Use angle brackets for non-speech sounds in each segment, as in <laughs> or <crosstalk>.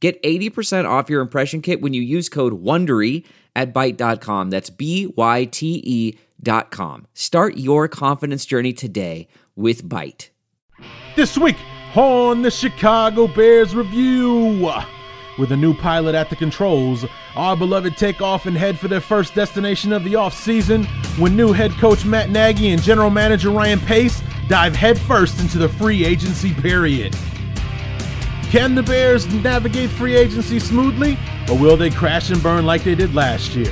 Get 80% off your impression kit when you use code WONDERY at Byte.com. That's B-Y-T-E dot com. Start your confidence journey today with Byte. This week on the Chicago Bears Review. With a new pilot at the controls, our beloved take off and head for their first destination of the offseason when new head coach Matt Nagy and general manager Ryan Pace dive headfirst into the free agency period. Can the Bears navigate free agency smoothly, or will they crash and burn like they did last year?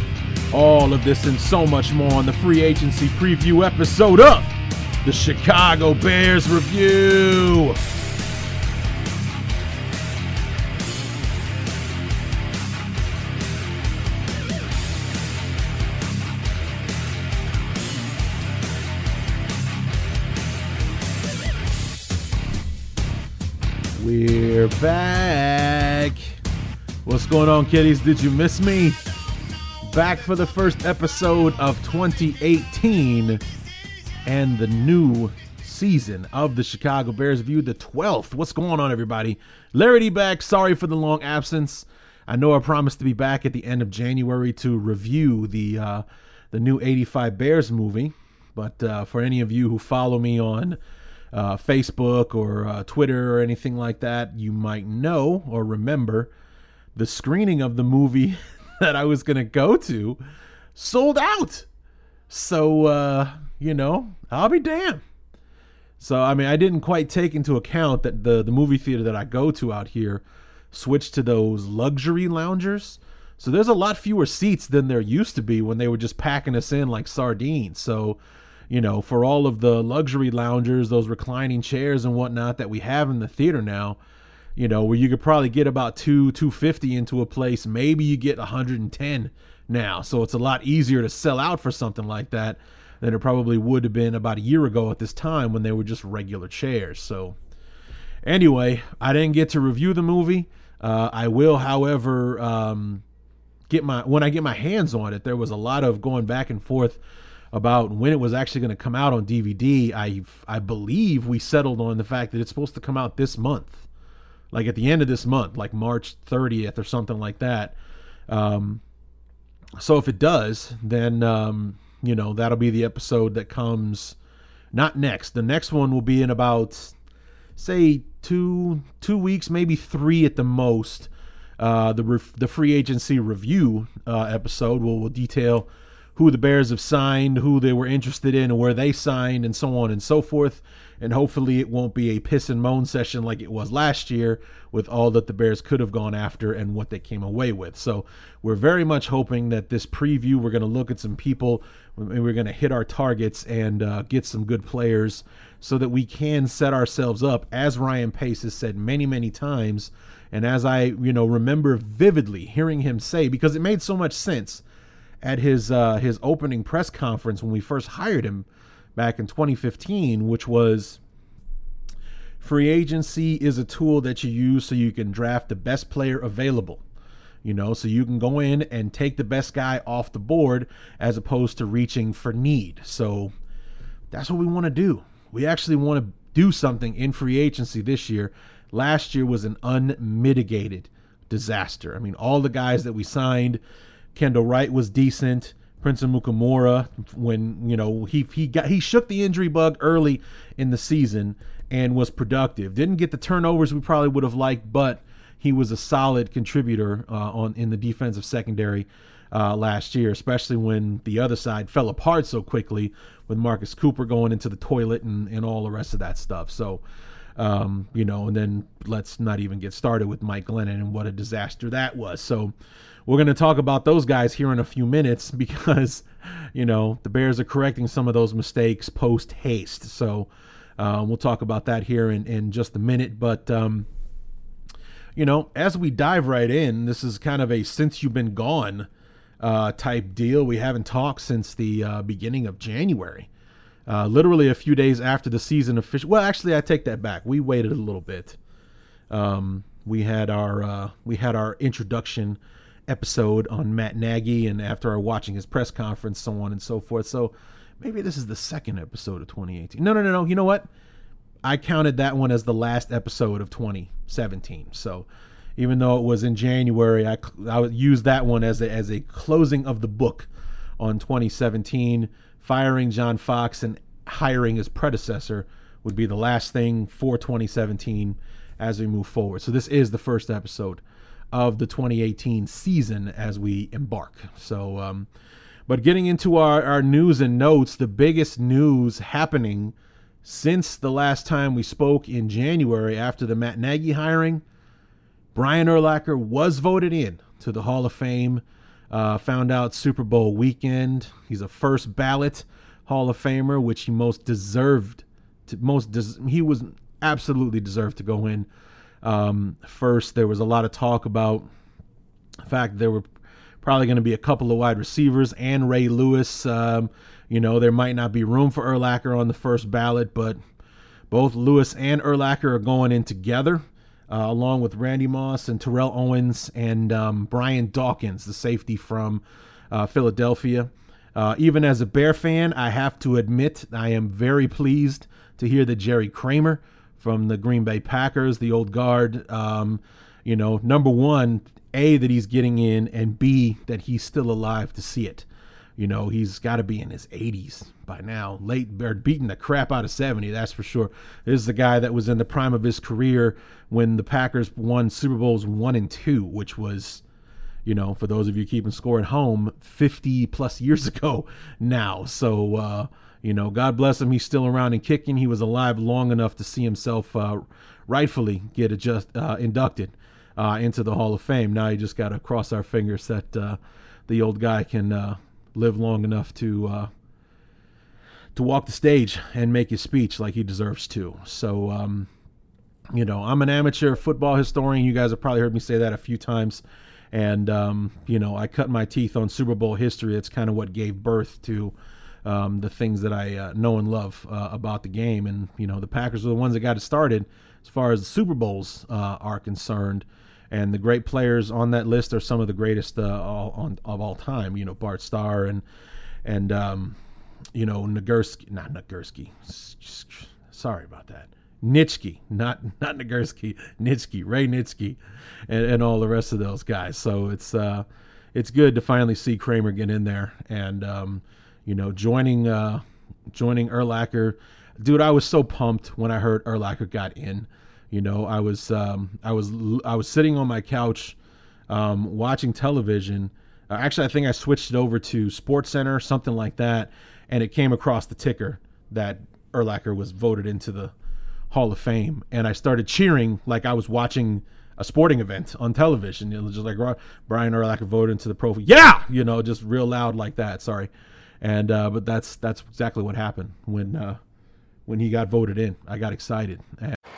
All of this and so much more on the free agency preview episode of the Chicago Bears Review. We're back. What's going on, kiddies? Did you miss me? Back for the first episode of 2018 and the new season of the Chicago Bears View, the 12th. What's going on, everybody? Larry D back. Sorry for the long absence. I know I promised to be back at the end of January to review the uh, the new 85 Bears movie, but uh, for any of you who follow me on uh, Facebook or uh, Twitter or anything like that, you might know or remember the screening of the movie <laughs> that I was going to go to sold out. So, uh, you know, I'll be damned. So, I mean, I didn't quite take into account that the, the movie theater that I go to out here switched to those luxury loungers. So there's a lot fewer seats than there used to be when they were just packing us in like sardines. So, you know, for all of the luxury loungers, those reclining chairs and whatnot that we have in the theater now, you know, where you could probably get about two, 250 into a place, maybe you get 110 now. So it's a lot easier to sell out for something like that than it probably would have been about a year ago at this time when they were just regular chairs. So anyway, I didn't get to review the movie. Uh, I will, however, um, get my when I get my hands on it. There was a lot of going back and forth about when it was actually going to come out on DVD. I I believe we settled on the fact that it's supposed to come out this month, like at the end of this month, like March 30th or something like that. Um, so if it does, then um, you know that'll be the episode that comes. Not next. The next one will be in about, say, two two weeks, maybe three at the most. Uh, the ref- the free agency review uh, episode will will detail who the Bears have signed, who they were interested in, and where they signed, and so on and so forth. And hopefully, it won't be a piss and moan session like it was last year with all that the Bears could have gone after and what they came away with. So, we're very much hoping that this preview, we're going to look at some people, and we're going to hit our targets and uh, get some good players so that we can set ourselves up, as Ryan Pace has said many, many times. And as I, you know, remember vividly hearing him say, because it made so much sense at his uh, his opening press conference when we first hired him back in 2015, which was free agency is a tool that you use so you can draft the best player available. You know, so you can go in and take the best guy off the board as opposed to reaching for need. So that's what we want to do. We actually want to do something in free agency this year. Last year was an unmitigated disaster. I mean, all the guys that we signed Kendall Wright was decent. Prince Amukamara, when you know he he got he shook the injury bug early in the season and was productive. Didn't get the turnovers we probably would have liked, but he was a solid contributor uh, on in the defensive secondary uh, last year, especially when the other side fell apart so quickly with Marcus Cooper going into the toilet and, and all the rest of that stuff. So, um, you know, and then let's not even get started with Mike Glennon and what a disaster that was. So, we're going to talk about those guys here in a few minutes <laughs> because, you know, the Bears are correcting some of those mistakes post haste. So uh, we'll talk about that here in, in just a minute. But, um, you know, as we dive right in, this is kind of a since you've been gone uh, type deal. We haven't talked since the uh, beginning of January. Uh, literally a few days after the season official. Well, actually, I take that back. We waited a little bit. Um, we had our uh, we had our introduction episode on Matt Nagy, and after our watching his press conference, so on and so forth. So maybe this is the second episode of 2018. No, no, no, no. You know what? I counted that one as the last episode of 2017. So even though it was in January, I I would use that one as a, as a closing of the book on 2017. Firing John Fox and hiring his predecessor would be the last thing for 2017 as we move forward. So this is the first episode of the 2018 season as we embark. So, um, but getting into our, our news and notes, the biggest news happening since the last time we spoke in January after the Matt Nagy hiring, Brian Urlacher was voted in to the Hall of Fame. Uh, found out Super Bowl weekend. He's a first ballot Hall of Famer, which he most deserved. To, most des- he was absolutely deserved to go in. Um, first, there was a lot of talk about the fact there were probably going to be a couple of wide receivers and Ray Lewis. Um, you know, there might not be room for Urlacher on the first ballot, but both Lewis and Urlacher are going in together, uh, along with Randy Moss and Terrell Owens and um, Brian Dawkins, the safety from uh, Philadelphia. Uh, even as a Bear fan, I have to admit I am very pleased to hear that Jerry Kramer from the Green Bay Packers, the old guard, um, you know, number one, A, that he's getting in, and B, that he's still alive to see it. You know, he's got to be in his 80s by now, late or beating the crap out of 70, that's for sure. This is the guy that was in the prime of his career when the Packers won Super Bowls one and two, which was, you know, for those of you keeping score at home, 50 plus years <laughs> ago now. So, uh, you know, God bless him. He's still around and kicking. He was alive long enough to see himself uh, rightfully get adjust, uh, inducted uh, into the Hall of Fame. Now you just got to cross our fingers that uh, the old guy can uh, live long enough to uh, to walk the stage and make his speech like he deserves to. So, um, you know, I'm an amateur football historian. You guys have probably heard me say that a few times. And, um, you know, I cut my teeth on Super Bowl history. It's kind of what gave birth to um, the things that I uh, know and love uh, about the game. And, you know, the Packers are the ones that got it started as far as the Super Bowls uh, are concerned. And the great players on that list are some of the greatest uh, all, on, of all time. You know, Bart Starr and and um, you know Nagurski, not Nagurski. Sorry about that. Nitschke, not not Nagurski, Nitschke, Ray Nitschke, and, and all the rest of those guys. So it's uh, it's good to finally see Kramer get in there and um, you know joining uh, joining Urlacher. Dude, I was so pumped when I heard Urlacher got in. You know, I was um, I was I was sitting on my couch um, watching television. Uh, actually, I think I switched it over to Sports Center, something like that, and it came across the ticker that Urlacher was voted into the Hall of Fame, and I started cheering like I was watching a sporting event on television. It was just like Brian Urlacher voted into the Pro. Yeah, you know, just real loud like that. Sorry, and uh, but that's that's exactly what happened when uh, when he got voted in. I got excited. And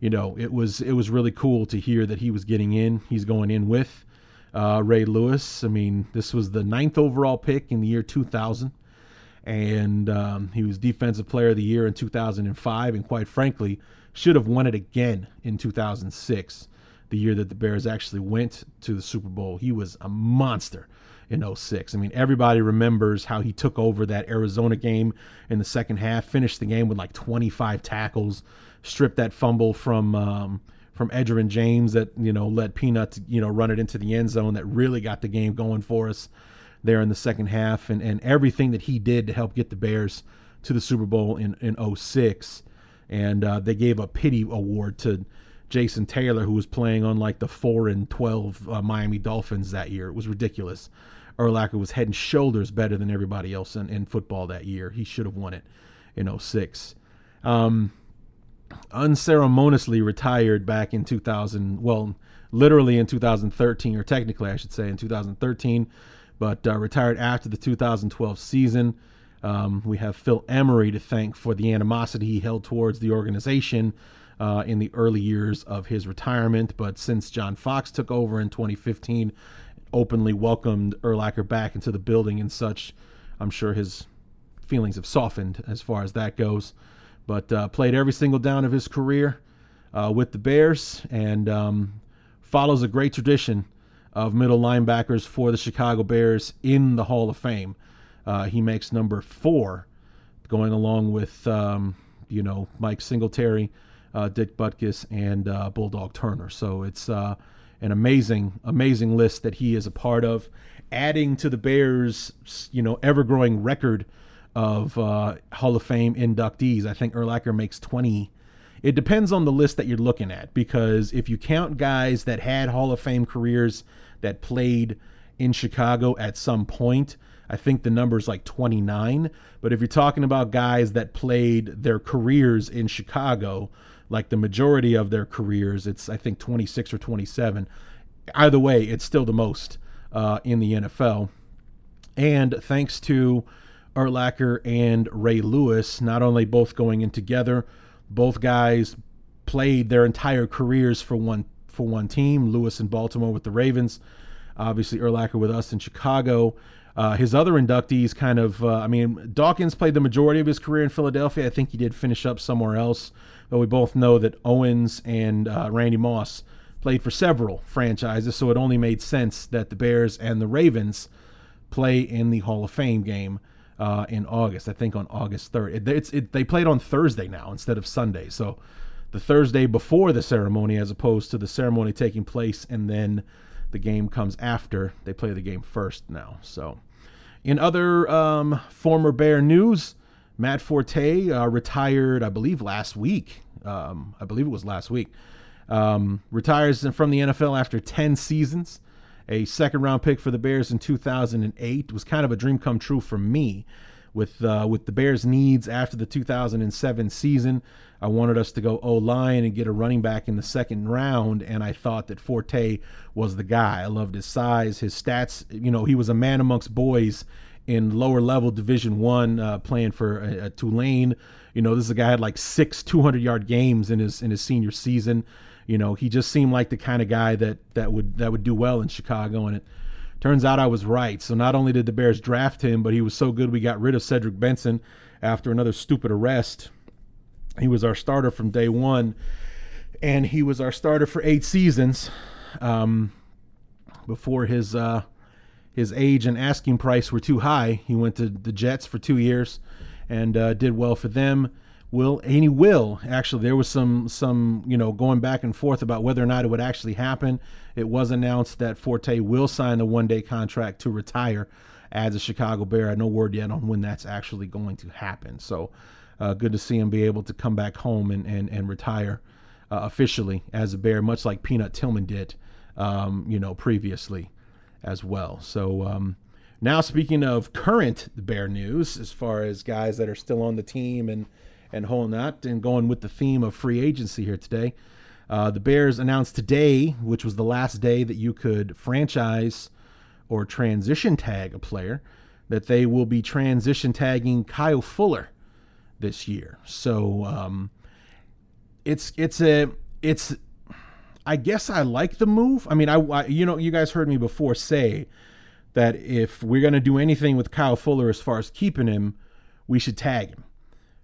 you know, it was it was really cool to hear that he was getting in. He's going in with uh, Ray Lewis. I mean, this was the ninth overall pick in the year 2000, and um, he was Defensive Player of the Year in 2005. And quite frankly, should have won it again in 2006, the year that the Bears actually went to the Super Bowl. He was a monster in 06. I mean, everybody remembers how he took over that Arizona game in the second half, finished the game with like 25 tackles, stripped that fumble from um, from Edgerrin James that you know let Peanut you know run it into the end zone that really got the game going for us there in the second half, and and everything that he did to help get the Bears to the Super Bowl in in 06. and uh, they gave a pity award to. Jason Taylor, who was playing on like the four and twelve uh, Miami Dolphins that year, it was ridiculous. Urlacher was head and shoulders better than everybody else in, in football that year. He should have won it in 06. Um, unceremoniously retired back in 2000, well, literally in 2013, or technically, I should say, in 2013, but uh, retired after the 2012 season. Um, we have Phil Emery to thank for the animosity he held towards the organization uh, in the early years of his retirement. But since John Fox took over in 2015, openly welcomed Urlacher back into the building and such. I'm sure his feelings have softened as far as that goes. But uh, played every single down of his career uh, with the Bears and um, follows a great tradition of middle linebackers for the Chicago Bears in the Hall of Fame. Uh, he makes number four, going along with um, you know Mike Singletary, uh, Dick Butkus, and uh, Bulldog Turner. So it's uh, an amazing, amazing list that he is a part of, adding to the Bears, you know, ever growing record of uh, Hall of Fame inductees. I think Urlacher makes 20. It depends on the list that you're looking at because if you count guys that had Hall of Fame careers that played in Chicago at some point, I think the number is like 29. But if you're talking about guys that played their careers in Chicago, like the majority of their careers. It's I think 26 or 27. Either way, it's still the most uh, in the NFL. And thanks to Urlacher and Ray Lewis, not only both going in together, both guys played their entire careers for one for one team. Lewis in Baltimore with the Ravens, obviously Urlacher with us in Chicago. Uh, his other inductees kind of, uh, I mean, Dawkins played the majority of his career in Philadelphia. I think he did finish up somewhere else. But we both know that Owens and uh, Randy Moss played for several franchises, so it only made sense that the Bears and the Ravens play in the Hall of Fame game uh, in August. I think on August 3rd. It, it, they played on Thursday now instead of Sunday. So the Thursday before the ceremony, as opposed to the ceremony taking place and then the game comes after. They play the game first now. So, in other um, former Bear news, Matt Forte uh, retired, I believe, last week. Um, I believe it was last week. Um, retires from the NFL after 10 seasons. A second round pick for the Bears in 2008 it was kind of a dream come true for me with uh, with the Bears' needs after the 2007 season. I wanted us to go O line and get a running back in the second round, and I thought that Forte was the guy. I loved his size, his stats. You know, he was a man amongst boys in lower level Division One, uh, playing for uh, Tulane. You know, this is a guy had like six 200 yard games in his in his senior season. You know, he just seemed like the kind of guy that that would that would do well in Chicago, and it turns out I was right. So not only did the Bears draft him, but he was so good we got rid of Cedric Benson after another stupid arrest he was our starter from day one, and he was our starter for eight seasons um, before his uh, his age and asking price were too high. He went to the Jets for two years and uh, did well for them. Will and he will actually. There was some some you know going back and forth about whether or not it would actually happen. It was announced that Forte will sign the one day contract to retire as a Chicago Bear. No word yet on when that's actually going to happen. So uh, good to see him be able to come back home and and, and retire uh, officially as a Bear, much like Peanut Tillman did, um, you know, previously as well. So um, now, speaking of current Bear news, as far as guys that are still on the team and and holding that, and going with the theme of free agency here today. Uh, the Bears announced today, which was the last day that you could franchise or transition tag a player, that they will be transition tagging Kyle Fuller this year. So um, it's it's a it's I guess I like the move. I mean, I, I you know you guys heard me before say that if we're gonna do anything with Kyle Fuller as far as keeping him, we should tag him.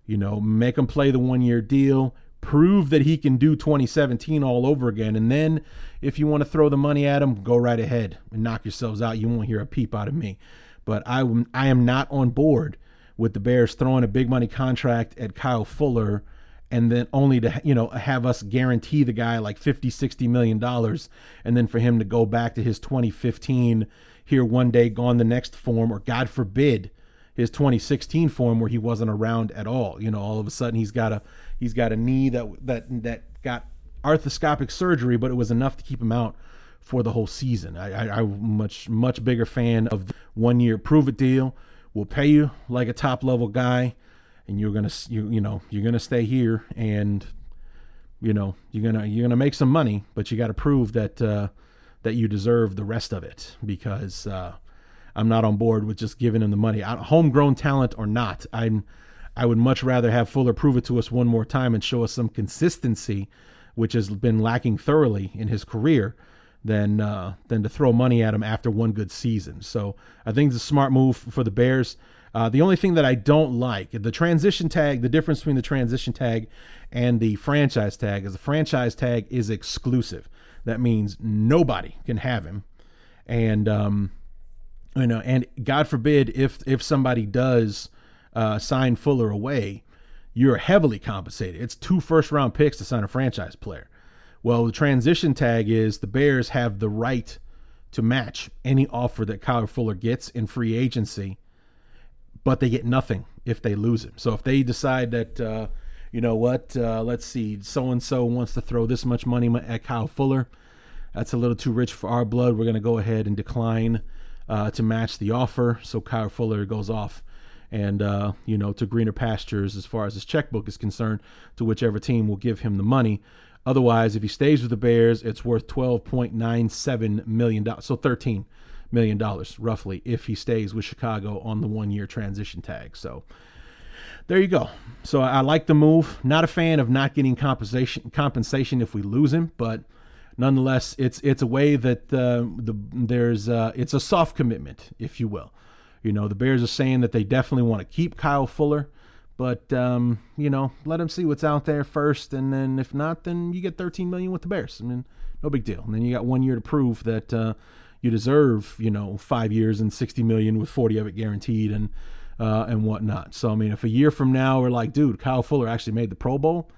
You know, make him play the one year deal, prove that he can do 2017 all over again. And then if you want to throw the money at him, go right ahead and knock yourselves out. You won't hear a peep out of me. But I, I am not on board with the Bears throwing a big money contract at Kyle Fuller and then only to you know have us guarantee the guy like 50 60 million dollars and then for him to go back to his 2015 here one day gone the next form or god forbid his 2016 form where he wasn't around at all. You know all of a sudden he's got a he's got a knee that that that got arthroscopic surgery but it was enough to keep him out for the whole season. I, I i'm much much bigger fan of one year prove it deal. We'll pay you like a top level guy and you're gonna you you know you're gonna stay here and you know you're gonna you're gonna make some money but you got to prove that uh, that you deserve the rest of it because uh, I'm not on board with just giving him the money homegrown talent or not I'm I would much rather have Fuller prove it to us one more time and show us some consistency which has been lacking thoroughly in his career than uh, than to throw money at him after one good season so I think it's a smart move for the Bears uh, the only thing that I don't like, the transition tag, the difference between the transition tag and the franchise tag is the franchise tag is exclusive. That means nobody can have him. And, um, you know, and God forbid if, if somebody does uh, sign Fuller away, you're heavily compensated. It's two first round picks to sign a franchise player. Well, the transition tag is the Bears have the right to match any offer that Kyle Fuller gets in free agency but they get nothing if they lose him. So if they decide that, uh, you know what, uh, let's see, so and so wants to throw this much money at Kyle Fuller, that's a little too rich for our blood. We're going to go ahead and decline uh, to match the offer. So Kyle Fuller goes off and, uh, you know, to greener pastures as far as his checkbook is concerned, to whichever team will give him the money. Otherwise, if he stays with the Bears, it's worth $12.97 million. So 13 million dollars roughly if he stays with Chicago on the one year transition tag. So there you go. So I, like the move. Not a fan of not getting compensation compensation if we lose him, but nonetheless, it's it's a way that uh, the there's uh, it's a soft commitment, if you will. You know, the Bears are saying that they definitely want to keep Kyle Fuller, but um, you know, let him see what's out there first, and then if not, then you get 13 million with the Bears. I mean, no big deal. And then you got one year to prove that. Uh, you deserve, you know, five years and 60 million with 40 of it guaranteed and uh, and whatnot. So I mean, if a year from now we're like, dude, Kyle Fuller actually made the Pro Bowl,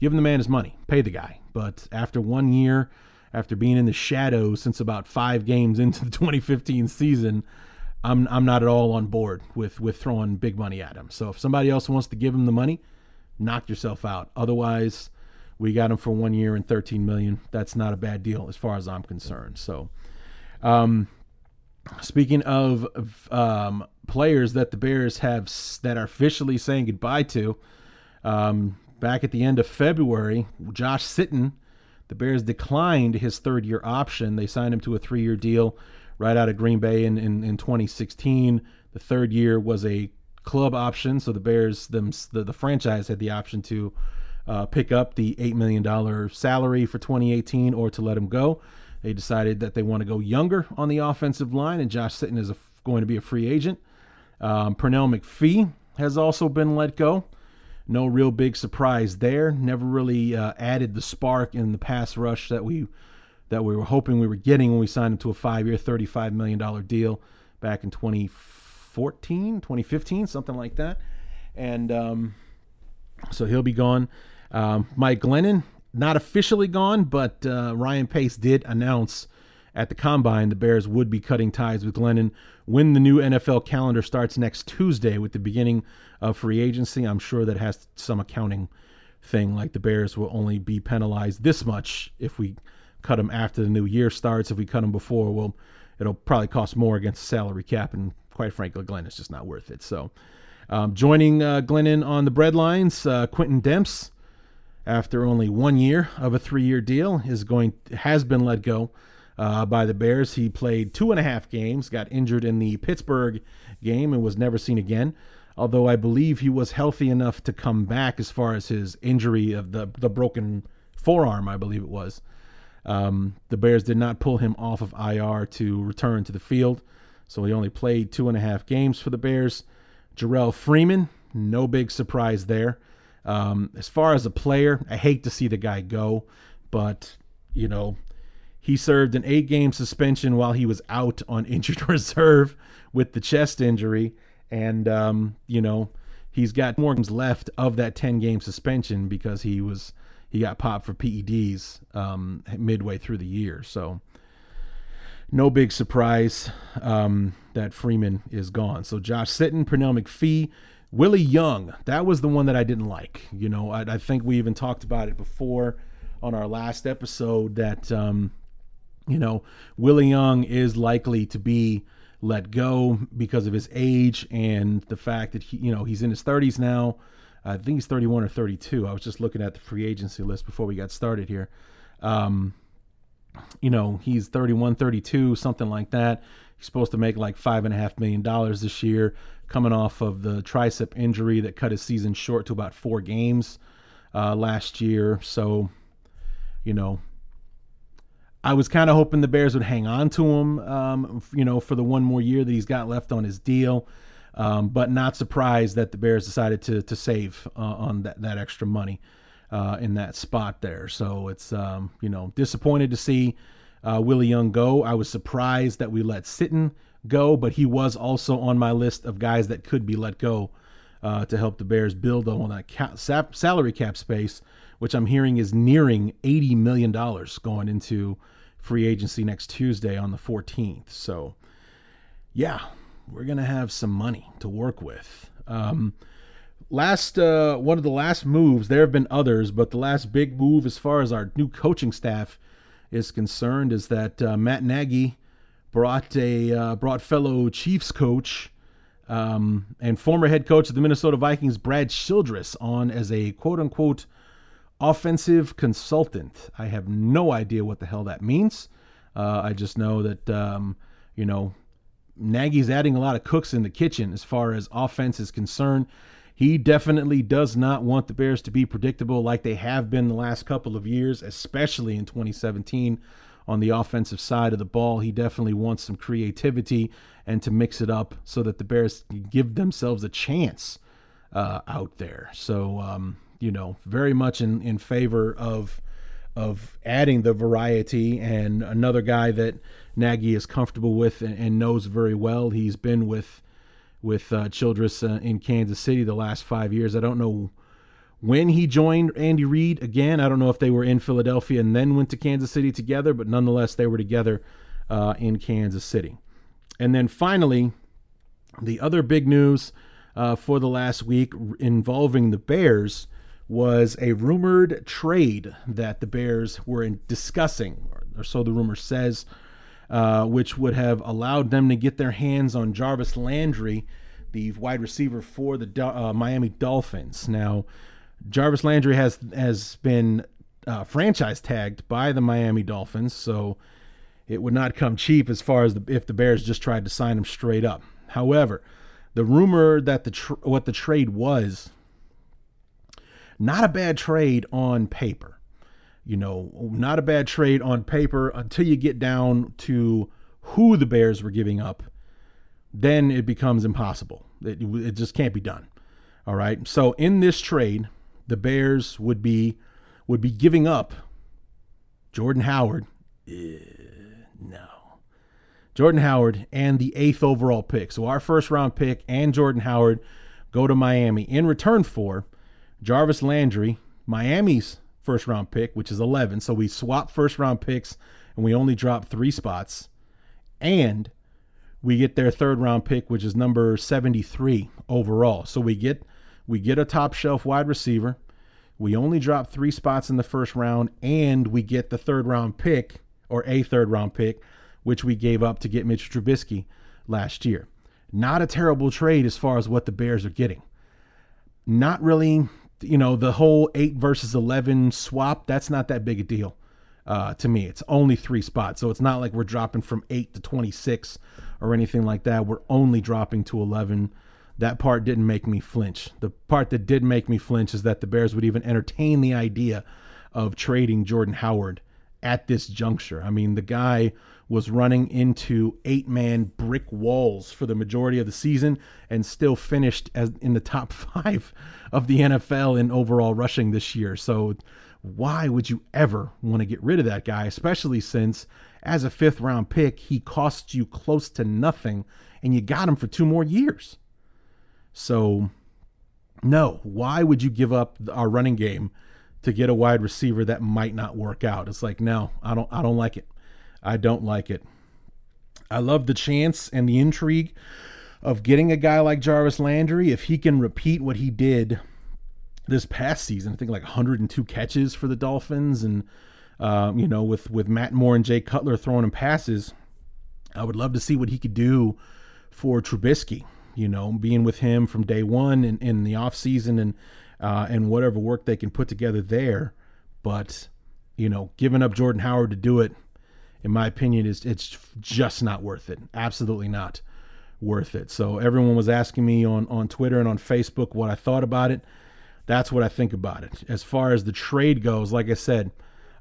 give him the man his money, pay the guy. But after one year, after being in the shadows since about five games into the <laughs> 2015 season, I'm I'm not at all on board with with throwing big money at him. So if somebody else wants to give him the money, knock yourself out. Otherwise, we got him for one year and 13 million. That's not a bad deal as far as I'm concerned. So um, speaking of um, players that the Bears have that are officially saying goodbye to, um, back at the end of February, Josh Sitton, the Bears declined his third year option. They signed him to a three year deal right out of Green Bay in, in, in 2016. The third year was a club option, so the Bears, them, the, the franchise, had the option to uh, pick up the $8 million salary for 2018 or to let him go. They decided that they want to go younger on the offensive line, and Josh Sitton is a, going to be a free agent. Um, Pernell McPhee has also been let go. No real big surprise there. Never really uh, added the spark in the pass rush that we that we were hoping we were getting when we signed him to a five-year, $35 million deal back in 2014, 2015, something like that. And um, so he'll be gone. Um, Mike Glennon not officially gone, but uh, Ryan Pace did announce at the combine the Bears would be cutting ties with Glennon when the new NFL calendar starts next Tuesday with the beginning of free agency. I'm sure that has some accounting thing, like the Bears will only be penalized this much if we cut them after the new year starts. If we cut them before, well, it'll probably cost more against the salary cap, and quite frankly, Glenn is just not worth it. So, um, joining uh, Glennon on the breadlines, uh, Quintin Demps after only one year of a three-year deal, is going has been let go uh, by the Bears. He played two and a half games, got injured in the Pittsburgh game, and was never seen again. Although I believe he was healthy enough to come back as far as his injury of the the broken forearm, I believe it was. Um, the Bears did not pull him off of IR to return to the field, so he only played two and a half games for the Bears. Jerrell Freeman, no big surprise there. Um, as far as a player, I hate to see the guy go, but you know, he served an eight game suspension while he was out on <laughs> injured reserve with the chest injury. And, um, you know, he's got more games left of that 10 game suspension because he was, he got popped for PEDs um, midway through the year. So, no big surprise um, that Freeman is gone. So, Josh Sitton, Pernell McPhee, Willie Young, that was the one that I didn't like. You know, I, I think we even talked about it before on our last episode that um, you know Willie Young is likely to be let go because of his age and the fact that he you know he's in his 30s now. I think he's 31 or 32. I was just looking at the free agency list before we got started here. Um, you know, he's 31, 32, something like that. He's supposed to make like five and a half million dollars this year, coming off of the tricep injury that cut his season short to about four games uh, last year. So, you know, I was kind of hoping the Bears would hang on to him, um, you know, for the one more year that he's got left on his deal. Um, but not surprised that the Bears decided to to save uh, on that, that extra money uh, in that spot there. So it's um, you know disappointed to see uh, Willie Young go. I was surprised that we let Sitton go, but he was also on my list of guys that could be let go uh, to help the Bears build on that cap, salary cap space which I'm hearing is nearing $80 million going into free agency next Tuesday on the 14th. So, yeah, we're going to have some money to work with. Um, last uh, one of the last moves, there have been others, but the last big move as far as our new coaching staff is concerned is that uh, Matt Nagy brought a uh, brought fellow Chiefs coach um, and former head coach of the Minnesota Vikings, Brad Childress, on as a quote unquote offensive consultant. I have no idea what the hell that means. Uh, I just know that, um, you know, Nagy's adding a lot of cooks in the kitchen as far as offense is concerned. He definitely does not want the Bears to be predictable like they have been the last couple of years, especially in 2017 on the offensive side of the ball. He definitely wants some creativity and to mix it up so that the Bears give themselves a chance uh, out there. So, um, you know, very much in, in favor of of adding the variety and another guy that Nagy is comfortable with and, and knows very well. He's been with with uh, Childress uh, in Kansas City the last five years. I don't know when he joined Andy Reid again. I don't know if they were in Philadelphia and then went to Kansas City together, but nonetheless they were together uh, in Kansas City. And then finally, the other big news uh, for the last week involving the Bears was a rumored trade that the Bears were in discussing, or so the rumor says, uh, which would have allowed them to get their hands on Jarvis Landry, the wide receiver for the uh, Miami Dolphins. Now, Jarvis Landry has has been uh, franchise tagged by the Miami Dolphins, so it would not come cheap as far as the, if the Bears just tried to sign him straight up. However, the rumor that the tr- what the trade was not a bad trade on paper. You know, not a bad trade on paper until you get down to who the Bears were giving up. Then it becomes impossible. It, it just can't be done. All right. So in this trade, the Bears would be would be giving up Jordan Howard. Uh, no. Jordan Howard and the eighth overall pick. So our first round pick and Jordan Howard go to Miami in return for Jarvis Landry, Miami's first round pick, which is 11. So we swap first round picks and we only drop three spots. And we get their third round pick, which is number 73 overall. So we get we get a top shelf wide receiver. We only drop three spots in the first round, and we get the third round pick or a third round pick, which we gave up to get Mitch Trubisky last year. Not a terrible trade as far as what the Bears are getting. Not really you know, the whole eight versus 11 swap, that's not that big a deal uh, to me. It's only three spots. So it's not like we're dropping from eight to 26 or anything like that. We're only dropping to 11. That part didn't make me flinch. The part that did make me flinch is that the Bears would even entertain the idea of trading Jordan Howard at this juncture. I mean, the guy was running into eight man brick walls for the majority of the season and still finished as in the top <laughs> five of the NFL in overall rushing this year. So why would you ever want to get rid of that guy, especially since as a fifth round pick, he costs you close to nothing and you got him for two more years. So no, why would you give up our running game to get a wide receiver that might not work out? It's like, no, I don't I don't like it. I don't like it. I love the chance and the intrigue of getting a guy like Jarvis Landry if he can repeat what he did this past season. I think like 102 catches for the Dolphins, and um, you know, with with Matt Moore and Jay Cutler throwing him passes, I would love to see what he could do for Trubisky. You know, being with him from day one in, in the off season and uh, and whatever work they can put together there, but you know, giving up Jordan Howard to do it in my opinion, is it's just not worth it. Absolutely not worth it. So everyone was asking me on on Twitter and on Facebook what I thought about it. That's what I think about it. As far as the trade goes, like I said,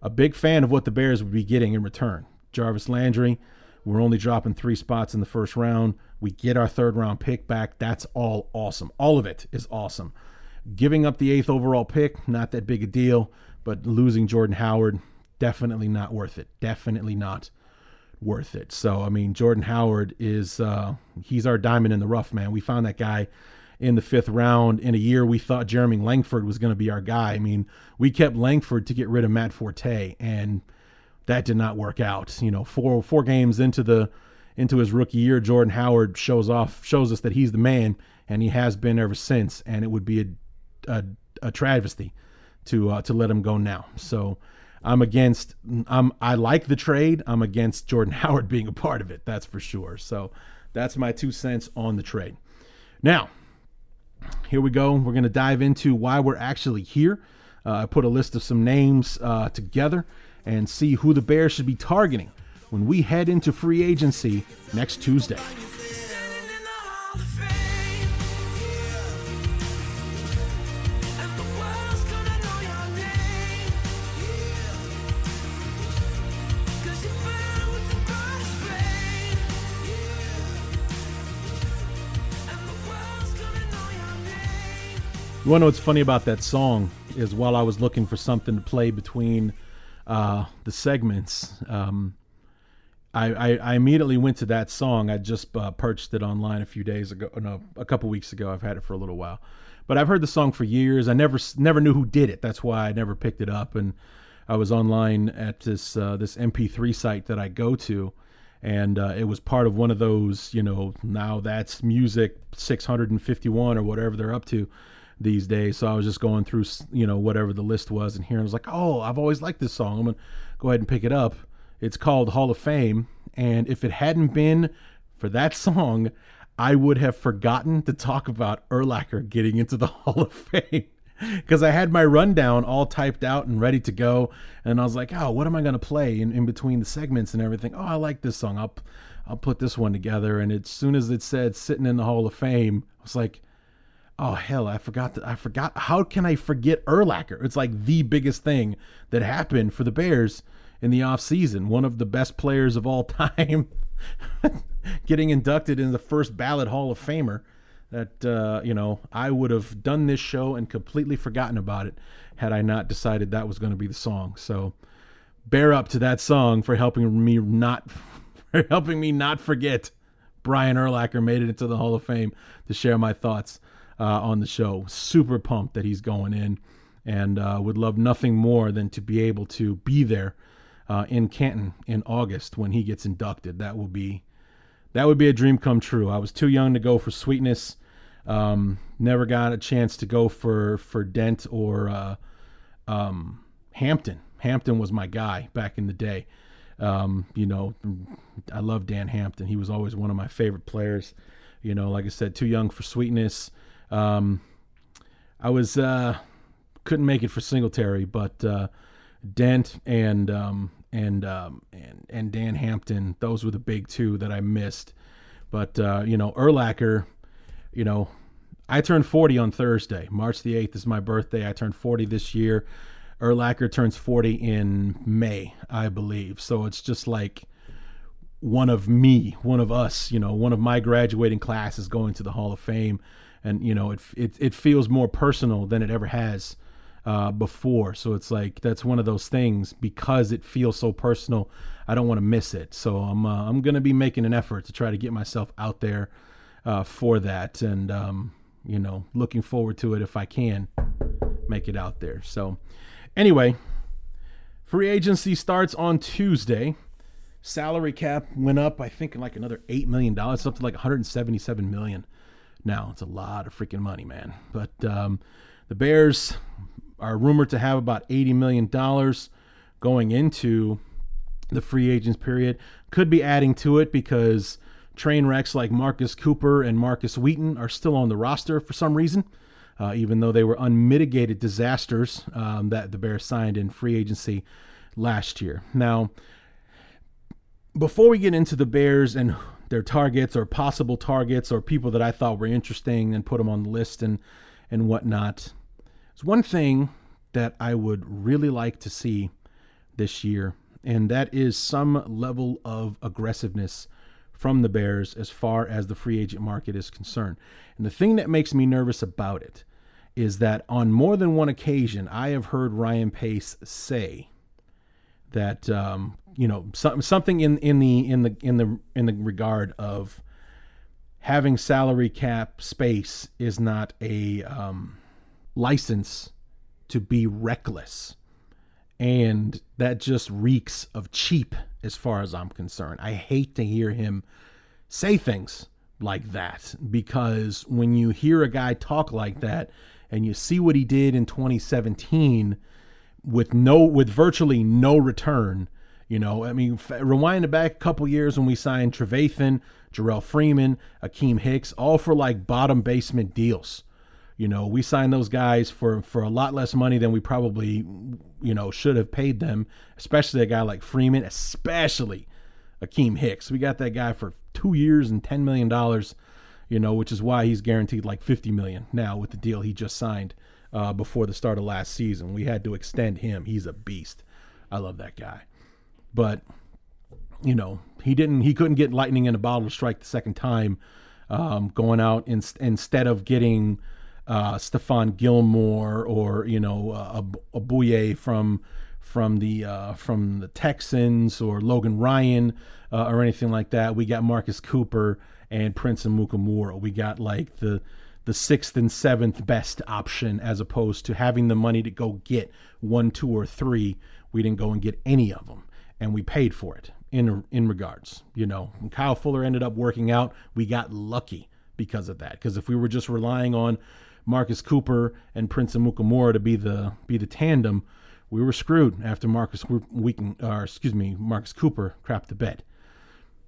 a big fan of what the Bears would be getting in return. Jarvis Landry, we're only dropping three spots in the first round. We get our third round pick back. That's all awesome. All of it is awesome. Giving up the eighth overall pick, not that big a deal, but losing Jordan Howard, definitely not worth it. Definitely not worth it. So I mean, Jordan Howard is uh, he's our diamond in the rough, man. We found that guy in the fifth round in a year we thought Jeremy Langford was going to be our guy. I mean, we kept Langford to get rid of Matt Forte, and that did not work out. You know, four four games into the into his rookie year, Jordan Howard shows off shows us that he's the man, and he has been ever since. And it would be a a, a travesty to uh, to let him go now. So I'm against. I'm I like the trade. I'm against Jordan <laughs> Howard being a part of it. That's for sure. So that's my two cents on the trade. Now, here we go. We're going to dive into why we're actually here. Uh, I put a list of some names uh, together and see who the Bears should be targeting when we head into free agency next Tuesday. You want to know what's funny about that song is while I was looking for something to play between uh, the segments, um, I, I, I, immediately went to that song. I just uh, purchased it online a few days ago, no, a couple weeks ago. I've had it for a little while, but I've heard the song for years. I never never knew who did it. That's why I never picked it up. And I was online at this uh, this MP3 site that I go to, and uh, it was part of one of those, you know, now that's music 651 or whatever they're up to these days. So I was just going through, you know, whatever the list was, and here I was like, oh, I've always liked this song. I'm gonna go ahead and pick it up. It's called Hall of Fame, and if it hadn't been for that <laughs> song, I would have forgotten to talk about Urlacher getting into the <laughs> Hall of Fame. Because I had my rundown all typed out and ready to go, and I was like, "Oh, what am I going to play in, in between the segments and everything?" Oh, I like this song. I'll I'll put this one together. And as soon as it said sitting in the Hall of Fame, I was like, oh hell i forgot that i forgot how can i forget urlacher it's like the biggest thing that happened for the bears in the offseason. One of the best players of all <laughs> time getting inducted in the first ballot hall of famer that uh, you know i would have done this show and completely forgotten about it had i not decided that was going to be the song. So bear up to that song for helping me not <laughs> for helping me not forget brian urlacher made it into the hall of fame to share my thoughts uh, on the show. Super pumped that he's going in, and uh, would love nothing more than to be able to be there uh, in Canton in August when he gets inducted. That will be that would be a dream come true. I was too young to go for Sweetness. Um, never got a chance to go for for Dent or uh, um, Hampton. Hampton was my guy back in the day. Um, you know, I love Dan Hampton. He was always one of my favorite players. You know, like I said, too young for Sweetness. Um, I was uh, couldn't make it for Singletary, but uh, Dent and um, and um, and and Dan Hampton, those were the big two that I missed. But uh, you know, Urlacher, you know, I turned 40 on Thursday. March the 8th is my birthday. I turned 40 this year. Urlacher turns 40 in May, I believe. So it's just like one of me, one of us, you know, one of my graduating class is going to the Hall of Fame. And, you know, it, it, it feels more personal than it ever has uh, before. So it's like, that's one of those things because it feels so personal. I don't want to miss it. So I'm, uh, I'm to be making an effort to try to get myself out there uh, for that. And, um, you know, looking forward to it if I can make it out there. So, anyway, free agency starts on Tuesday. Salary cap went up, I think, like another eight million dollars, to like 177 million. Now it's a lot of freaking money, man. But um, the Bears are rumored to have about 80 million dollars going into the free agents period. Could be adding to it because train wrecks like Marcus Cooper and Markus Wheaton are still on the roster for some reason, uh, even though they were unmitigated disasters um, that the Bears signed in free agency last year. Now, before we get into the Bears and their targets or possible targets or people that I thought were interesting and put them on the list and and whatnot, It's one thing that I would really like to see this year, and that is some level of aggressiveness from the Bears as far as the free agent market is concerned. And the thing that makes me nervous about it is that on more than one occasion, I have heard Ryan Pace say that um, you know some, something in in the in the in the in the regard of having salary cap space is not a um, license to be reckless and that just reeks of cheap as far as I'm concerned. I hate to hear him say things like that because when you hear a guy talk like that and you see what he did in 2017 with no with virtually no return, you know, I mean, rewind it back a couple years when we signed Trevathan, Jerrell Freeman, Akiem Hicks, all for like bottom basement deals. You know, we signed those guys for for a lot less money than we probably, you know, should have paid them. Especially a guy like Freeman, especially Akiem Hicks. We got that guy for two years and ten million dollars. You know, which is why he's guaranteed like fifty million now with the deal he just signed uh, before the start of last season. We had to extend him. He's a beast. I love that guy, but you know, he didn't. He couldn't get lightning in a bottle strike the second time. Um, going out in, instead of getting uh, Stephon Gilmore or you know uh, a, a Bouye from from the uh, from the Texans or Logan Ryan uh, or anything like that. We got Marcus Cooper and Prince Amukamara. We got like the the sixth and seventh best option as opposed to having the money to go get one, two, or three. We didn't go and get any of them, and we paid for it in in regards. You know, when Kyle Fuller ended up working out, we got lucky because of that. Because if we were just relying on Marcus Cooper and Prince Amukamara to be the be the tandem, we were screwed after Markus Wheaton, or excuse me, Marcus Cooper crapped the bed.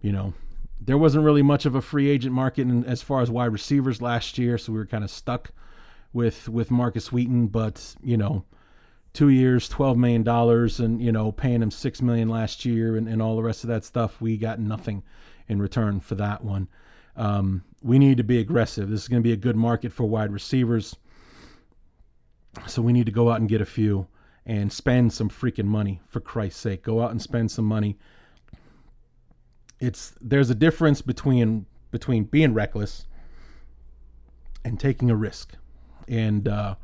You know, there wasn't really much of a free agent market in, as far as wide receivers last year, so we were kind of stuck with with Markus Wheaton. But you know, two years, twelve million dollars, and you know, paying him six million last year, and, and all the rest of that stuff, we got nothing in return for that one. Um, we need to be aggressive. This is going to be a good market for wide receivers. So we need to go out and get a few and spend some freaking money for Christ's sake. Go out and spend some money. It's there's a difference between between being reckless and taking a risk. And uh,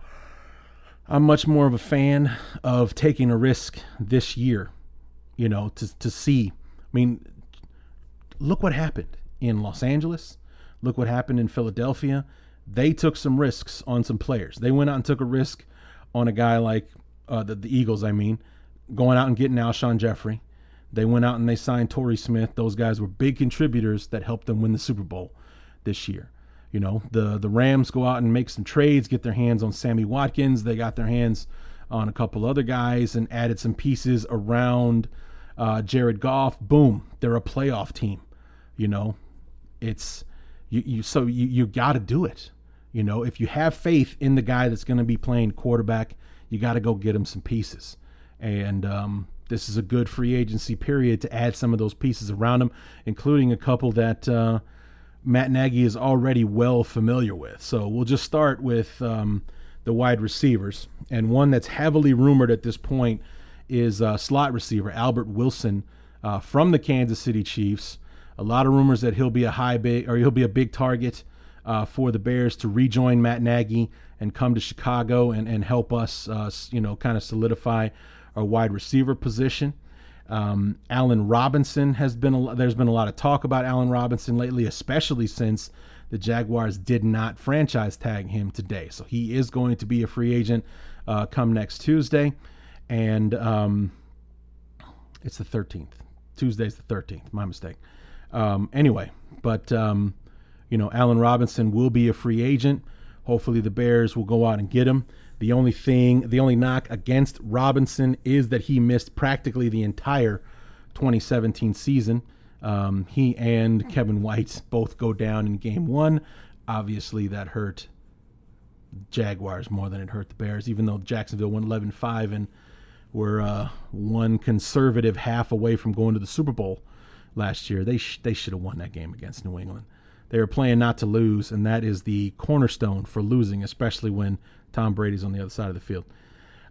I'm much more of a fan of taking a risk this year, you know, to to see. I mean, look what happened in Los Angeles. Look what happened in Philadelphia. They took some risks on some players. They went out and took a risk on a guy like uh, the, the Eagles, I mean, going out and getting Alshon Jeffery. They went out and they signed Torrey Smith. Those guys were big contributors that helped them win the Super Bowl this year. You know, the the Rams go out and make some trades, get their hands on Sammy Watkins. They got their hands on a couple other guys and added some pieces around uh, Jared Goff. Boom, they're a playoff team. You know, it's you, you so you, you got to do it. You know, if you have faith in the guy that's going to be playing quarterback, you got to go get him some pieces. And um, this is a good free agency period to add some of those pieces around him, including a couple that uh, Matt Nagy is already well familiar with. So we'll just start with um, the wide receivers, and one that's heavily rumored at this point is uh, slot receiver Albert Wilson uh, from the Kansas City Chiefs. A lot of rumors that he'll be a high big or he'll be a big target uh, for the Bears to rejoin Matt Nagy and come to Chicago and, and help us, uh, you know, kind of solidify our wide receiver position. Um, Allen Robinson has been a, there's been a lot of talk about Allen Robinson lately, especially since the Jaguars did not franchise tag him today. So he is going to be a free agent uh, come next Tuesday, and um, it's the 13th. Tuesday's the 13th. My mistake. Um, anyway, but um, you know, Allen Robinson will be a free agent. Hopefully, the Bears will go out and get him. The only thing, the only knock against Robinson is that he missed practically the entire 2017 season. Um, he and Kevin White both go down in game one. Obviously, that hurt Jaguars more than it hurt the Bears, even though Jacksonville won 11 5 and were uh, one conservative half away from going to the Super Bowl last year. They, sh- they should have won that game against New England. They were playing not to lose, and that is the cornerstone for losing, especially when Tom Brady's on the other side of the field.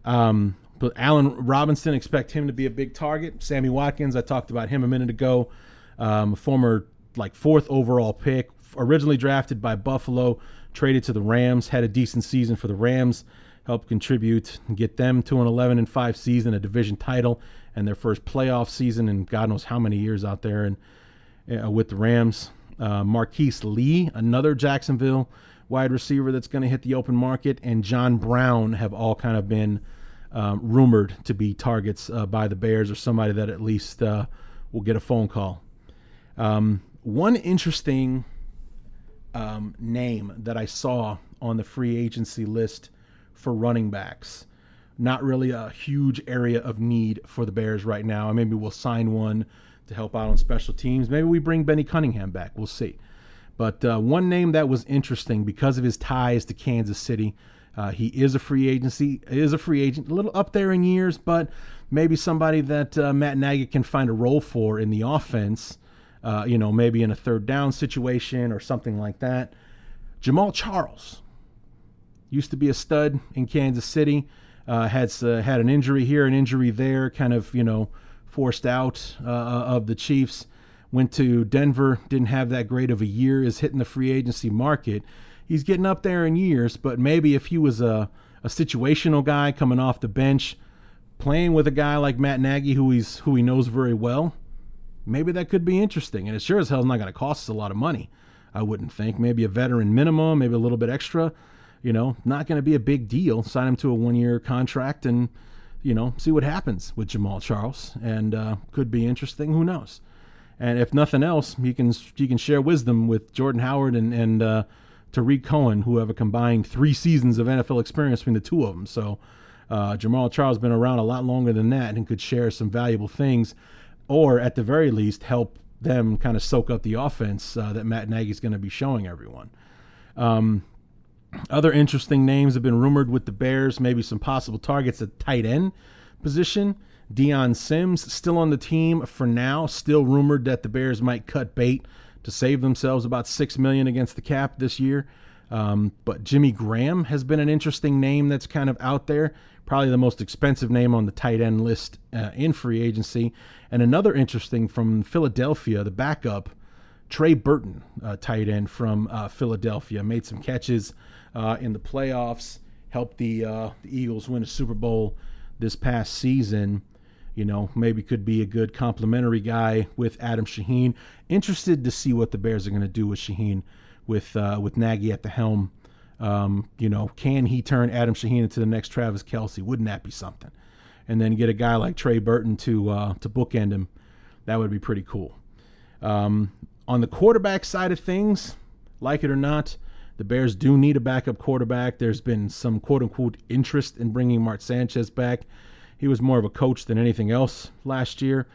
Um, but Allen Robinson, expect him to be a big target. Sammy Watkins, I talked about him a minute ago, um, former like fourth overall pick, originally drafted by Buffalo, traded to the Rams, had a decent season for the Rams, helped contribute get them to an 11 and 5 season, a division title, and their first playoff season in God knows how many years out there and uh, with the Rams. Uh, Marquise Lee, another Jacksonville wide receiver that's going to hit the open market, and John Brown have all kind of been um, rumored to be targets uh, by the Bears or somebody that at least uh, will get a phone call. Um, one interesting um, name that I saw on the free agency list for running backs. Not really a huge area of need for the Bears right now. Maybe we'll sign one to help out on special teams. Maybe we bring Benny Cunningham back. We'll see. But uh, one name that was interesting because of his ties to Kansas City. Uh, he is a free agency, is a free agent, a little up there in years, but maybe somebody that uh, Matt Nagy can find a role for in the offense. Uh, you know, maybe in a third down situation or something like that. Jamaal Charles used to be a stud in Kansas City. Uh, had uh, had an injury here, an injury there, kind of you know forced out uh, of the Chiefs. Went to Denver, didn't have that great of a year. Is hitting the free agency market. He's getting up there in years, but maybe if he was a, a situational guy coming off the bench, playing with a guy like Matt Nagy, who he's who he knows very well, maybe that could be interesting. And it sure as hell is not going to cost us a lot of money. I wouldn't think. Maybe a veteran minimum, maybe a little bit extra. You know, not going to be a big deal. Sign him to a one year contract and, you know, see what happens with Jamaal Charles. And uh, could be interesting. Who knows? And if nothing else, he can he can share wisdom with Jordan Howard and and uh, Tarik Cohen, who have a combined three seasons of NFL experience between the two of them. So uh, Jamaal Charles been around a lot longer than that and could share some valuable things, or at the very least help them kind of soak up the offense uh, that Matt Nagy's going to be showing everyone. Um, other interesting names have been rumored with the Bears, maybe some possible targets at tight end position. Dion Sims still on the team for now. Still rumored that the Bears might cut bait to save themselves about six million against the cap this year. Um, but Jimmy Graham has been an interesting name that's kind of out there. Probably the most expensive name on the tight end list uh, in free agency. And another interesting from Philadelphia, the backup, Trey Burton, uh, tight end from uh, Philadelphia, made some catches uh, in the playoffs, helped the, uh, the Eagles win a Super Bowl this past season. You know, maybe could be a good complementary guy with Adam Shaheen. Interested to see what the Bears are going to do with Shaheen, with uh, with Nagy at the helm. Um, you know, can he turn Adam Shaheen into the next Travis Kelce? Wouldn't that be something? And then get a guy like Trey Burton to uh, to bookend him. That would be pretty cool. Um, on the quarterback side of things, like it or not, the Bears do need a backup quarterback. There's been some quote unquote interest in bringing Mark Sanchez back. He was more of a coach than anything else last year.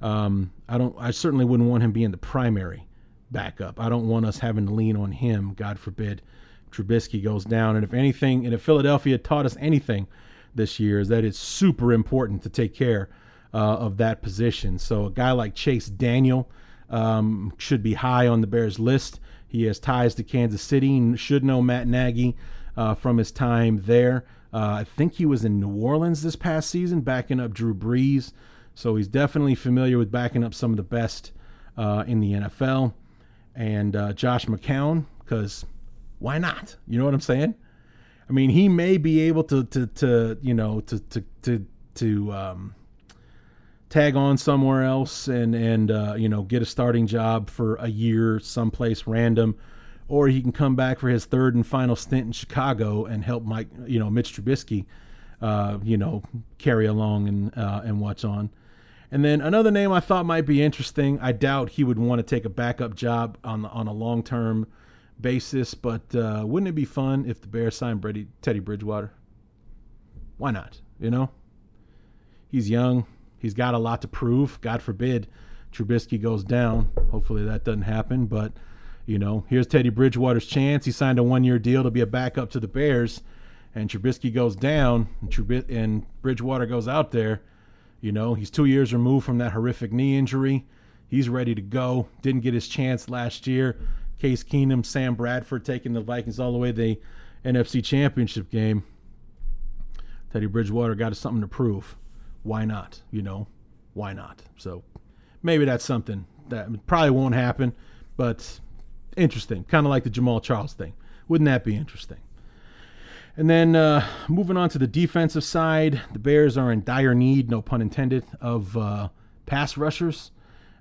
Um, I don't. I certainly wouldn't want him being the primary backup. I don't want us having to lean on him. God forbid Trubisky goes down. And if anything, and if Philadelphia taught us anything this year, is that it's super important to take care uh, of that position. So a guy like Chase Daniel um, should be high on the Bears list. He has ties to Kansas City and should know Matt Nagy uh, from his time there. Uh, I think he was in New Orleans this past season, backing up Drew Brees. So he's definitely familiar with backing up some of the best uh, in the NFL. And uh, Josh McCown, because why not? You know what I'm saying? I mean, he may be able to to to you know to to to to um, tag on somewhere else and and uh, you know get a starting job for a year someplace random, or he can come back for his third and final stint in Chicago and help Mike you know Mitch Trubisky, uh, you know carry along and uh, and watch on. And then another name I thought might be interesting. I doubt he would want to take a backup job on on a long term basis, but uh, wouldn't it be fun if the Bears signed Brady, Teddy Bridgewater? Why not? You know, he's young. He's got a lot to prove. God forbid Trubisky goes down. Hopefully that doesn't happen. But you know, here's Teddy Bridgewater's chance. He signed a one-year deal to be a backup to the Bears, and Trubisky goes down, and, and Bridgewater goes out there. You know, he's two years removed from that horrific knee injury. He's ready to go. Didn't get his chance last year. Case Keenum, Sam Bradford taking the Vikings all the way to the NFC Championship game. Teddy Bridgewater got something to prove. Why not? You know, why not? So maybe that's something that probably won't happen, but interesting. Kind of like the Jamaal Charles thing. Wouldn't that be interesting? And then uh, moving on to the defensive side, the Bears are in dire need, no pun intended, of uh, pass rushers.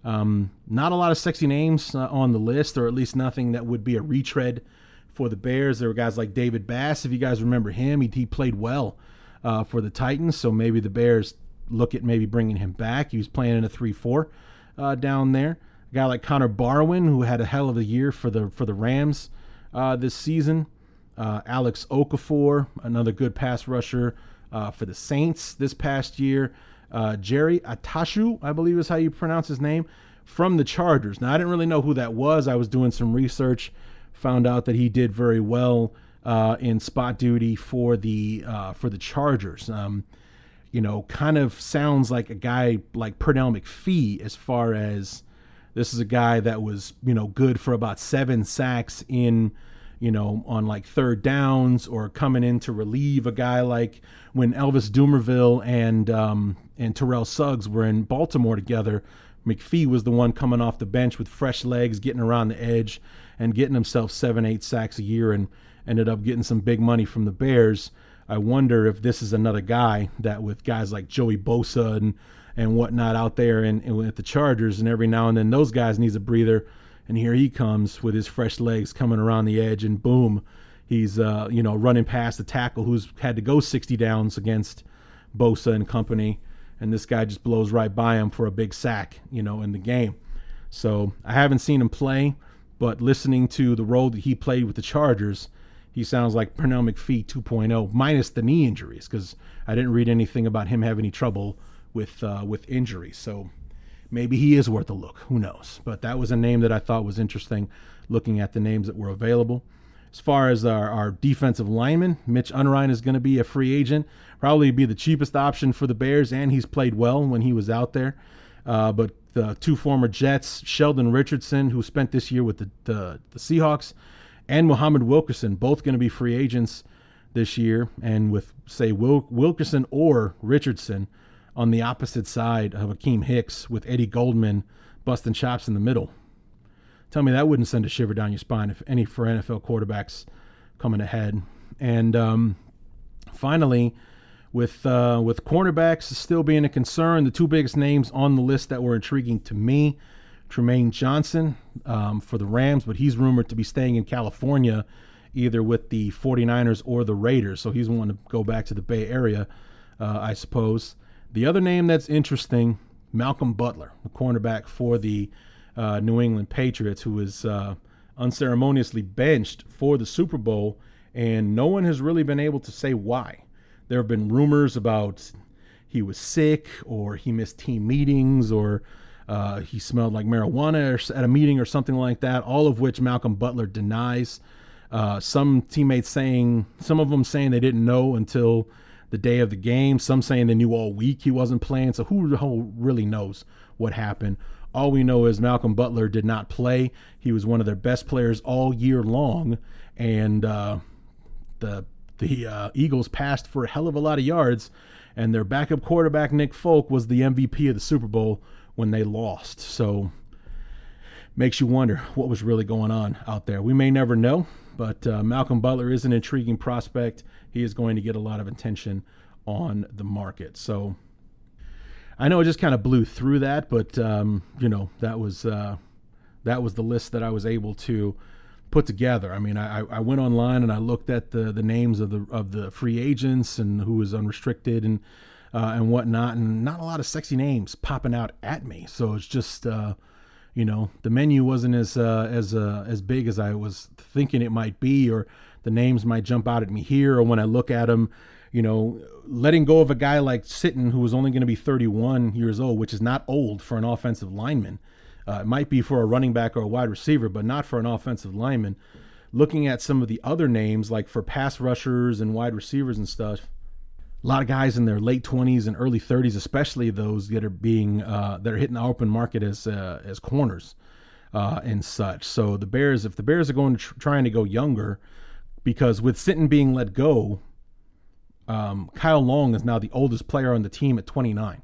Um, not a lot of sexy names uh, on the list, or at least nothing that would be a retread for the Bears. There were guys like David Bass, if you guys remember him, he, he played well uh, for the Titans, so maybe the Bears look at maybe bringing him back. He was playing in a 3 4 uh, down there. A guy like Connor Barwin, who had a hell of a year for the, for the Rams uh, this season. Uh, Alex Okafor, another good pass rusher uh, for the Saints this past year. Uh, Jerry Attaochu, I believe is how you pronounce his name, from the Chargers. Now, I didn't really know who that was. I was doing some research, found out that he did very well uh, in spot duty for the uh, for the Chargers. Um, you know, kind of sounds like a guy like Pernell McPhee as far as this is a guy that was you know good for about seven sacks in you know, on like third downs or coming in to relieve a guy like when Elvis Dumervil and um, and Terrell Suggs were in Baltimore together. McPhee was the one coming off the bench with fresh legs, getting around the edge, and getting himself seven, eight sacks a year, and ended up getting some big money from the Bears. I wonder if this is another guy that, with guys like Joey Bosa and and whatnot out there, and, and with the Chargers, and every now and then those guys needs a breather and here he comes with his fresh legs coming around the edge, and boom, he's uh, you know running past the tackle who's had to go 60 downs against Bosa and company, and this guy just blows right by him for a big sack, you know, in the game. So I haven't seen him play, but listening to the role that he played with the Chargers, he sounds like Pernell McPhee 2.0, minus the knee injuries, because I didn't read anything about him having any trouble with uh, with injuries. So maybe he is worth a look. Who knows? But that was a name that I thought was interesting looking at the names that were available. As far as our, our defensive lineman, Mitch Unrein is going to be a free agent. Probably be the cheapest option for the Bears, and he's played well when he was out there. Uh, but the two former Jets, Sheldon Richardson, who spent this year with the, the, the Seahawks, and Muhammad Wilkerson, both going to be free agents this year. And with, say, Wil- Wilkerson or Richardson, on the opposite side of Akiem Hicks with Eddie Goldman busting chops in the middle. Tell me that wouldn't send a shiver down your spine if any for NFL quarterbacks coming ahead. And um, finally, with uh, with cornerbacks still being a concern, the two biggest names on the list that were intriguing to me, Trumaine Johnson um, for the Rams, but he's rumored to be staying in California either with the 49ers or the Raiders. So he's wanting to go back to the Bay Area, uh, I suppose. The other name that's interesting, Malcolm Butler, the cornerback for the uh, New England Patriots, who was uh, unceremoniously benched for the Super Bowl, and no one has really been able to say why. There have been rumors about he was sick, or he missed team meetings, or uh, he smelled like marijuana at a meeting, or something like that. All of which Malcolm Butler denies. Uh, some teammates saying, some of them saying they didn't know until the day of the game. Some saying they knew all week he wasn't playing. So who really knows what happened? All we know is Malcolm Butler did not play. He was one of their best players all year long, and uh, the the uh, Eagles passed for a hell of a lot of yards, and their backup quarterback Nick Foles was the MVP of the Super Bowl when they lost. So makes you wonder what was really going on out there. We may never know, but uh, Malcolm Butler is an intriguing prospect. He is going to get a lot of attention on the market. So I know I just kind of blew through that, but um, you know that was uh, that was the list that I was able to put together. I mean, I, I went online and I looked at the the names of the of the free agents and who was unrestricted and uh, and whatnot, and not a lot of sexy names popping out at me. So it's just uh, you know the menu wasn't as uh, as uh, as big as I was thinking it might be, or the names might jump out at me here, or when I look at them, you know, letting go of a guy like Sitton who was only going to be 31 years old, which is not old for an offensive lineman. Uh, it might be for a running back or a wide receiver, but not for an offensive lineman. Looking at some of the other names, like for pass rushers and wide receivers and stuff, a lot of guys in their late 20s and early 30s, especially those that are being uh, that are hitting the open market as uh, as corners uh, and such. So the Bears, if the Bears are going to tr- trying to go younger, because with Sitton being let go, um, Kyle Long is now the oldest player on the team at 29,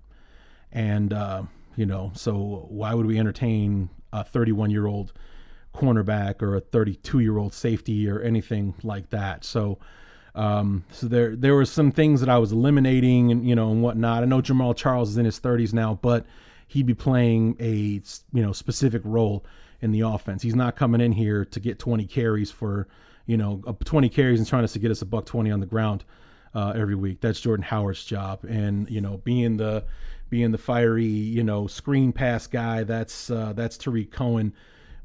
and uh, you know, so why would we entertain a 31 year old cornerback or a 32 year old safety or anything like that? So um, so there there were some things that I was eliminating and you know and whatnot. I know Jamaal Charles is in his 30s now, but he'd be playing a you know specific role in the offense. He's not coming in here to get 20 carries for you know 20 carries and trying to get us a buck 20 on the ground uh, every week. That's Jordan Howard's job, and you know being the being the fiery you know screen pass guy. That's uh, that's Tarik Cohen.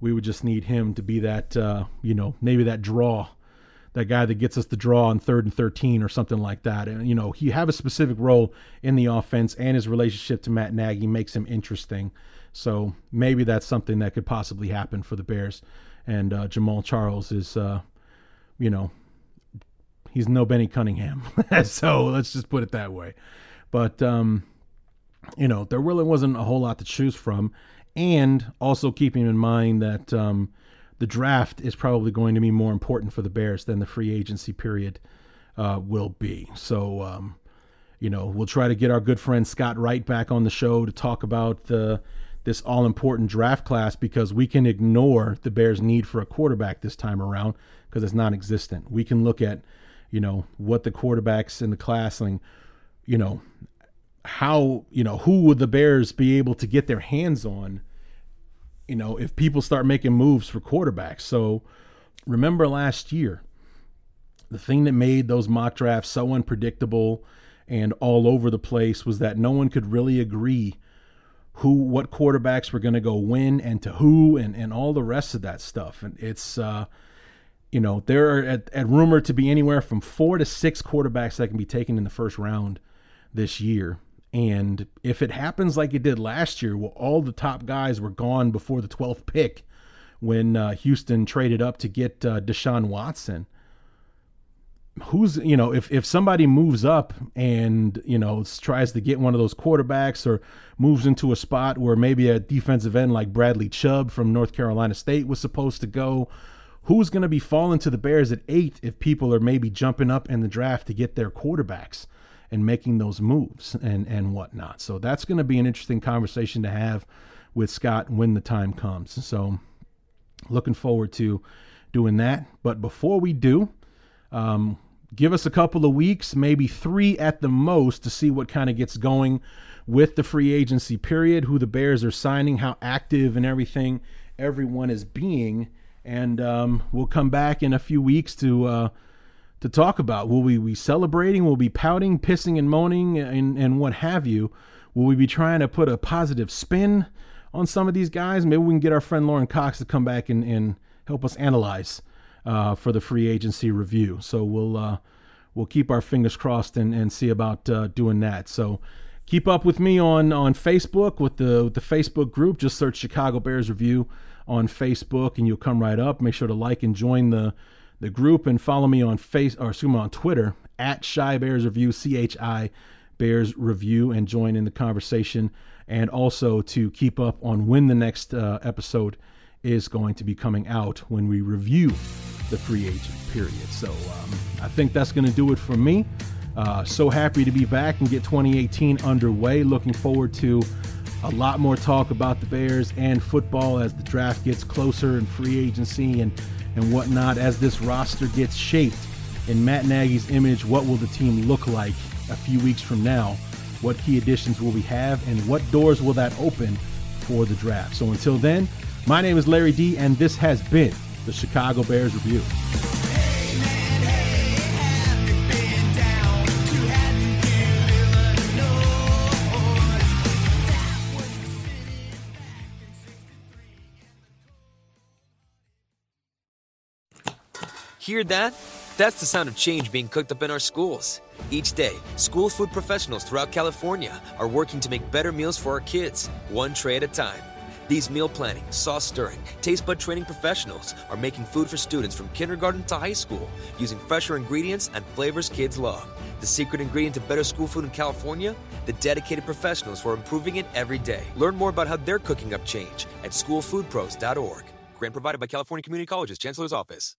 We would just need him to be that uh, you know maybe that draw that guy that gets us the draw on third and 13 or something like that. And, you know, he have a specific role in the offense and his relationship to Matt Nagy makes him interesting. So maybe that's something that could possibly happen for the Bears. And uh, Jamaal Charles is, uh, you know, he's no Benny Cunningham. <laughs> so let's just put it that way. But, um, you know, there really wasn't a whole lot to choose from. And also keeping in mind that, um, the draft is probably going to be more important for the Bears than the free agency period uh, will be. So, um, you know, we'll try to get our good friend Scott Wright back on the show to talk about the this all important draft class because we can ignore the Bears' need for a quarterback this time around because it's non existent. We can look at, you know, what the quarterbacks in the class and, you know, how, you know, who would the Bears be able to get their hands on you know, if people start making moves for quarterbacks. So remember last year, the thing that made those mock drafts so unpredictable and all over the place was that no one could really agree who what quarterbacks were going to go when and to who and and all the rest of that stuff and it's uh you know there are at, at rumored to be anywhere from four to six quarterbacks that can be taken in the first round this year and if it happens like it did last year, well, all the top guys were gone before the 12th pick when uh, Houston traded up to get uh, Deshaun Watson. Who's, you know, if, if somebody moves up and, you know, tries to get one of those quarterbacks or moves into a spot where maybe a defensive end like Bradley Chubb from North Carolina State was supposed to go, who's going to be falling to the Bears at eight if people are maybe jumping up in the draft to get their quarterbacks? And making those moves and and whatnot. So that's going to be an interesting conversation to have with Scott when the time comes. So looking forward to doing that. But before we do, um, give us a couple of weeks, maybe three at the most, to see what kind of gets going with the free agency period, who the Bears are signing, how active and everything everyone is being. And um, we'll come back in a few weeks to uh, to talk about. Will we be celebrating? Will we be pouting, pissing, and moaning, and, and what have you? Will we be trying to put a positive spin on some of these guys? Maybe we can get our friend Lauren Cox to come back and, and help us analyze uh, for the free agency review. So we'll uh, we'll keep our fingers crossed and, and see about uh, doing that. So keep up with me on on Facebook with the with the Facebook group. Just search Chicago Bears Review on Facebook and you'll come right up. Make sure to like and join the the group and follow me on face or excuse me on Twitter at Chi Bears Review C H I Bears Review and join in the conversation and also to keep up on when the next uh, episode is going to be coming out when we review the free agent period. So um, I think that's going to do it for me. Uh, so happy to be back and get 2018 underway. Looking forward to a lot more talk about the Bears and football as the draft gets closer and free agency and, and whatnot. As this roster gets shaped in Matt Nagy's image, what will the team look like a few weeks from now? What key additions will we have, and what doors will that open for the draft? So until then, my name is Larry D, and this has been the Chicago Bears Review. Hear that? That's the sound of change being cooked up in our schools. Each day, school food professionals throughout California are working to make better meals for our kids, one tray at a time. These meal planning, sauce stirring, taste bud training professionals are making food for students from kindergarten to high school using fresher ingredients and flavors kids love. The secret ingredient to better school food in California? The dedicated professionals who are improving it every day. Learn more about how they're cooking up change at schoolfoodpros.org. Grant provided by California Community College's Chancellor's Office.